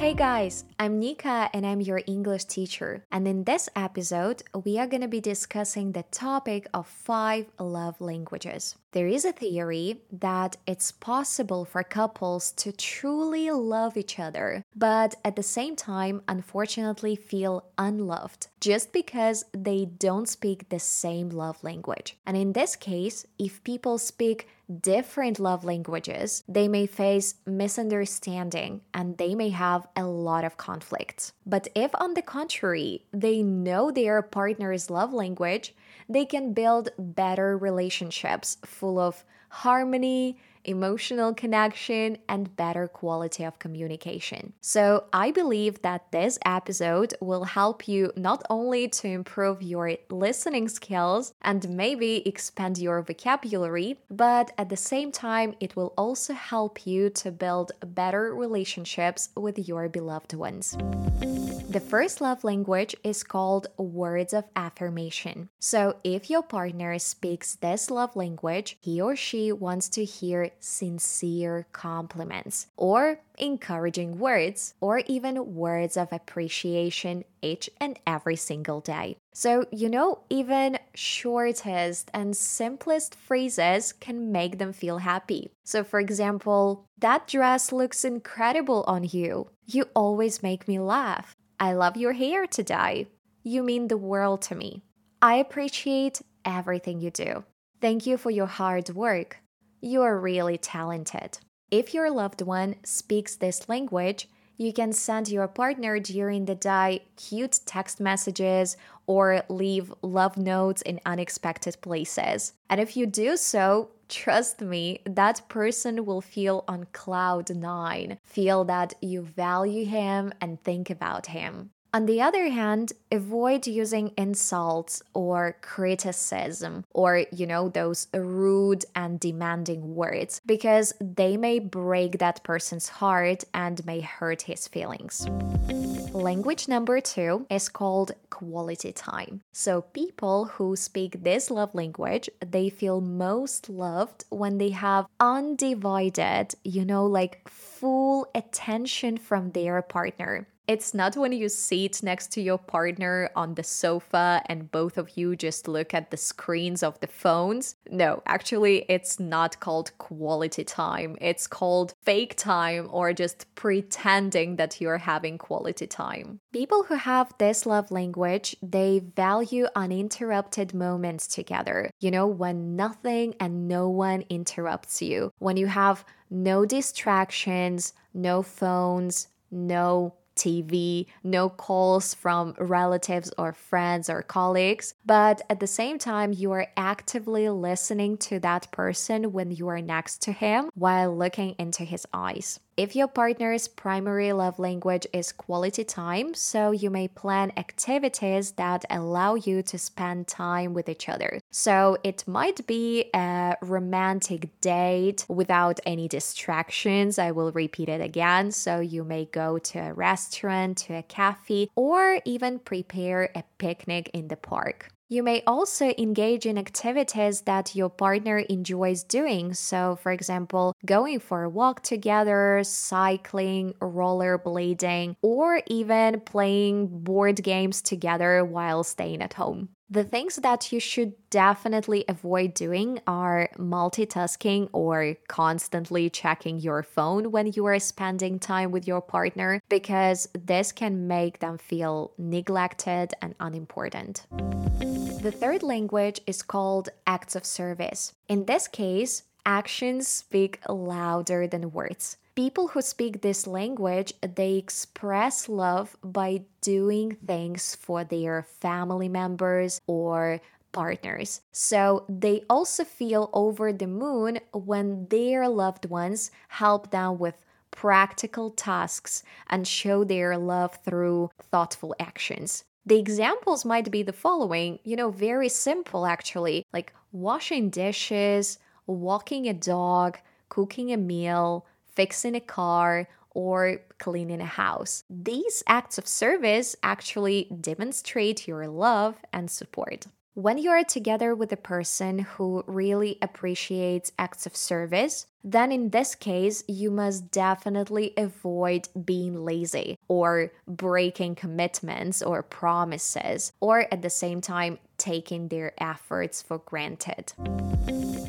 Hey guys, I'm Nika and I'm your English teacher. And in this episode, we are going to be discussing the topic of five love languages. There is a theory that it's possible for couples to truly love each other, but at the same time, unfortunately, feel unloved just because they don't speak the same love language. And in this case, if people speak different love languages, they may face misunderstanding and they may have a lot of conflicts. But if, on the contrary, they know their partner's love language, they can build better relationships full of harmony, emotional connection, and better quality of communication. So, I believe that this episode will help you not only to improve your listening skills and maybe expand your vocabulary, but at the same time, it will also help you to build better relationships with your beloved ones. The first love language is called words of affirmation. So, if your partner speaks this love language, he or she wants to hear sincere compliments or encouraging words or even words of appreciation each and every single day. So, you know, even shortest and simplest phrases can make them feel happy. So, for example, that dress looks incredible on you. You always make me laugh. I love your hair today. You mean the world to me. I appreciate everything you do. Thank you for your hard work you are really talented. If your loved one speaks this language, you can send your partner during the day cute text messages or leave love notes in unexpected places. And if you do so, trust me, that person will feel on cloud nine, feel that you value him and think about him. On the other hand, avoid using insults or criticism or, you know, those rude and demanding words because they may break that person's heart and may hurt his feelings. Language number two is called quality time. So people who speak this love language, they feel most loved when they have undivided, you know, like full attention from their partner. It's not when you sit next to your partner on the sofa and both of you just look at the screens of the phones. No, actually, it's not called quality time. It's called fake time or just pretending that you're having quality time. People who have this love language, they value uninterrupted moments together. You know, when nothing and no one interrupts you, when you have no distractions, no phones, no TV, no calls from relatives or friends or colleagues, but at the same time, you are actively listening to that person when you are next to him while looking into his eyes. If your partner's primary love language is quality time, so you may plan activities that allow you to spend time with each other. So it might be a romantic date without any distractions. I will repeat it again. So you may go to a restaurant, to a cafe, or even prepare a picnic in the park. You may also engage in activities that your partner enjoys doing. So, for example, going for a walk together, cycling, rollerblading, or even playing board games together while staying at home. The things that you should definitely avoid doing are multitasking or constantly checking your phone when you are spending time with your partner, because this can make them feel neglected and unimportant. The third language is called acts of service. In this case, actions speak louder than words people who speak this language they express love by doing things for their family members or partners. So they also feel over the moon when their loved ones help them with practical tasks and show their love through thoughtful actions. The examples might be the following, you know, very simple actually, like washing dishes, walking a dog, cooking a meal, fixing a car, or cleaning a house. These acts of service actually demonstrate your love and support. When you are together with a person who really appreciates acts of service, then in this case, you must definitely avoid being lazy or breaking commitments or promises, or at the same time, taking their efforts for granted.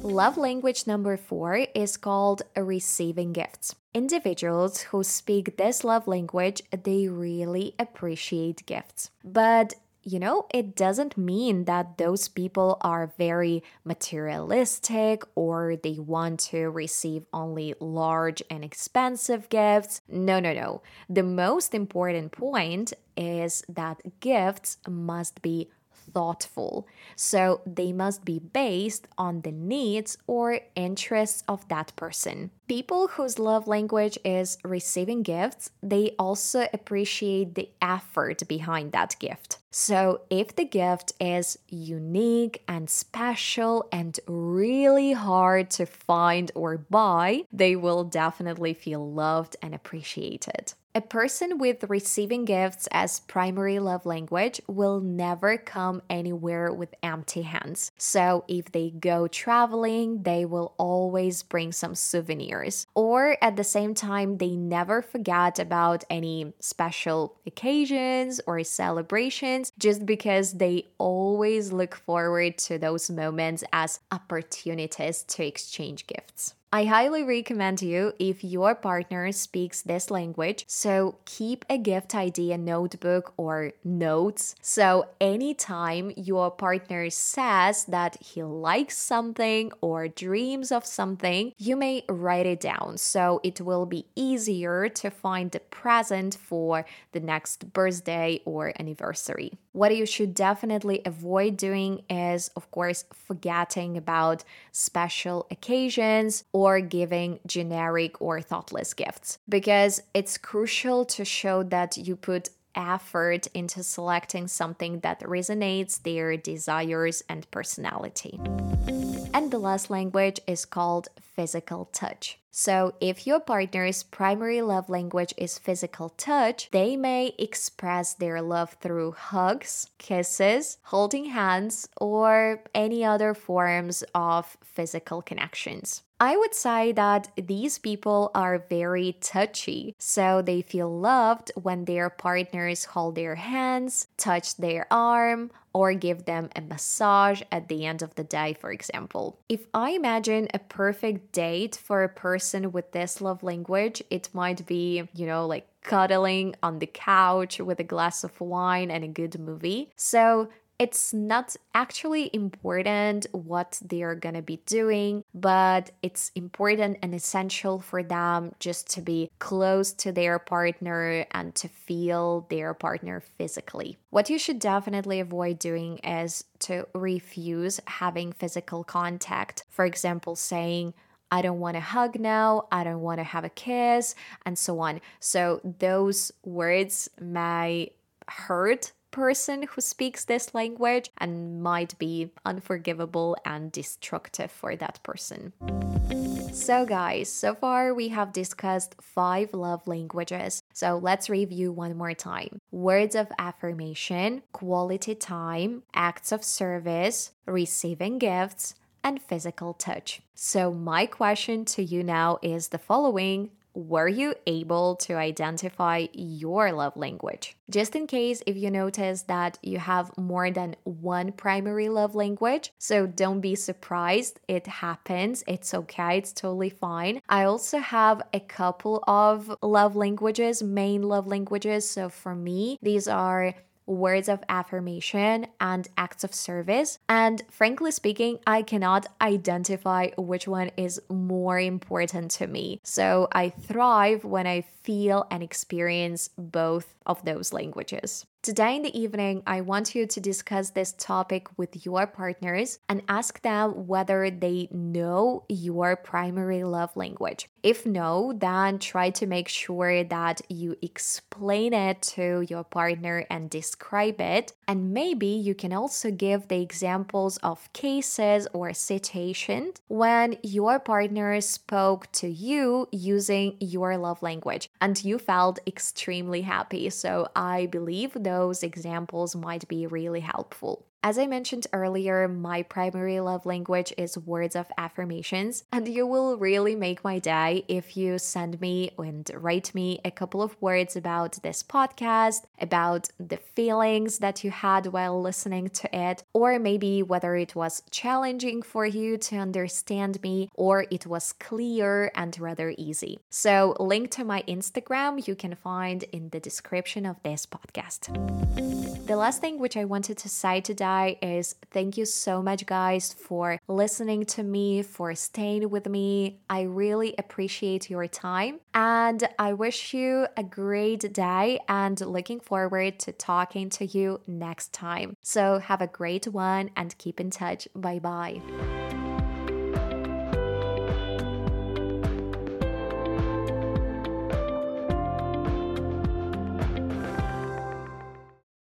Love language number four is called receiving gifts. Individuals who speak this love language, they really appreciate gifts. But you know, it doesn't mean that those people are very materialistic or they want to receive only large and expensive gifts. No, no, no. The most important point is that gifts must be thoughtful. So they must be based on the needs or interests of that person. People whose love language is receiving gifts, they also appreciate the effort behind that gift. So, if the gift is unique and special and really hard to find or buy, they will definitely feel loved and appreciated. A person with receiving gifts as primary love language will never come anywhere with empty hands. So, if they go traveling, they will always bring some souvenirs. Or at the same time, they never forget about any special occasions or celebrations just because they always look forward to those moments as opportunities to exchange gifts. I highly recommend you if your partner speaks this language. So keep a gift idea notebook or notes. So anytime your partner says that he likes something or dreams of something, you may write it down. So it will be easier to find the present for the next birthday or anniversary. What you should definitely avoid doing is, of course, forgetting about special occasions or giving generic or thoughtless gifts because it's crucial to show that you put effort into selecting something that resonates their desires and personality. And the last language is called physical touch. So, if your partner's primary love language is physical touch, they may express their love through hugs, kisses, holding hands, or any other forms of physical connections. I would say that these people are very touchy, so they feel loved when their partners hold their hands, touch their arm, or give them a massage at the end of the day, for example. If I imagine a perfect date for a person with this love language, it might be, you know, like cuddling on the couch with a glass of wine and a good movie. So it's not actually important what they're gonna be doing, but it's important and essential for them just to be close to their partner and to feel their partner physically. What you should definitely avoid doing is to refuse having physical contact. For example, saying, I don't want to hug now, I don't want to have a kiss, and so on. So, those words may hurt person who speaks this language and might be unforgivable and destructive for that person. So, guys, so far we have discussed five love languages. So, let's review one more time words of affirmation, quality time, acts of service, receiving gifts, and physical touch. So, my question to you now is the following were you able to identify your love language? Just in case if you notice that you have more than one primary love language, so don't be surprised. It happens. It's okay. It's totally fine. I also have a couple of love languages, main love languages. So for me, these are words of affirmation, and acts of service. And frankly speaking, I cannot identify which one is more important to me. So I thrive when I feel and experience both of those languages. Today in the evening, I want you to discuss this topic with your partners and ask them whether they know your primary love language. If no, then try to make sure that you explain it to your partner and describe it. And maybe you can also give the examples of cases or situations when your partner spoke to you using your love language and you felt extremely happy. So I believe those examples might be really helpful. As I mentioned earlier, my primary love language is words of affirmations, and you will really make my day if you send me and write me a couple of words about this podcast, about the feelings that you had while listening to it, or maybe whether it was challenging for you to understand me or it was clear and rather easy. So, link to my Instagram you can find in the description of this podcast. The last thing which I wanted to say today is thank you so much, guys, for listening to me, for staying with me. I really appreciate your time and I wish you a great day and looking forward to talking to you next time. So, have a great one and keep in touch. Bye bye.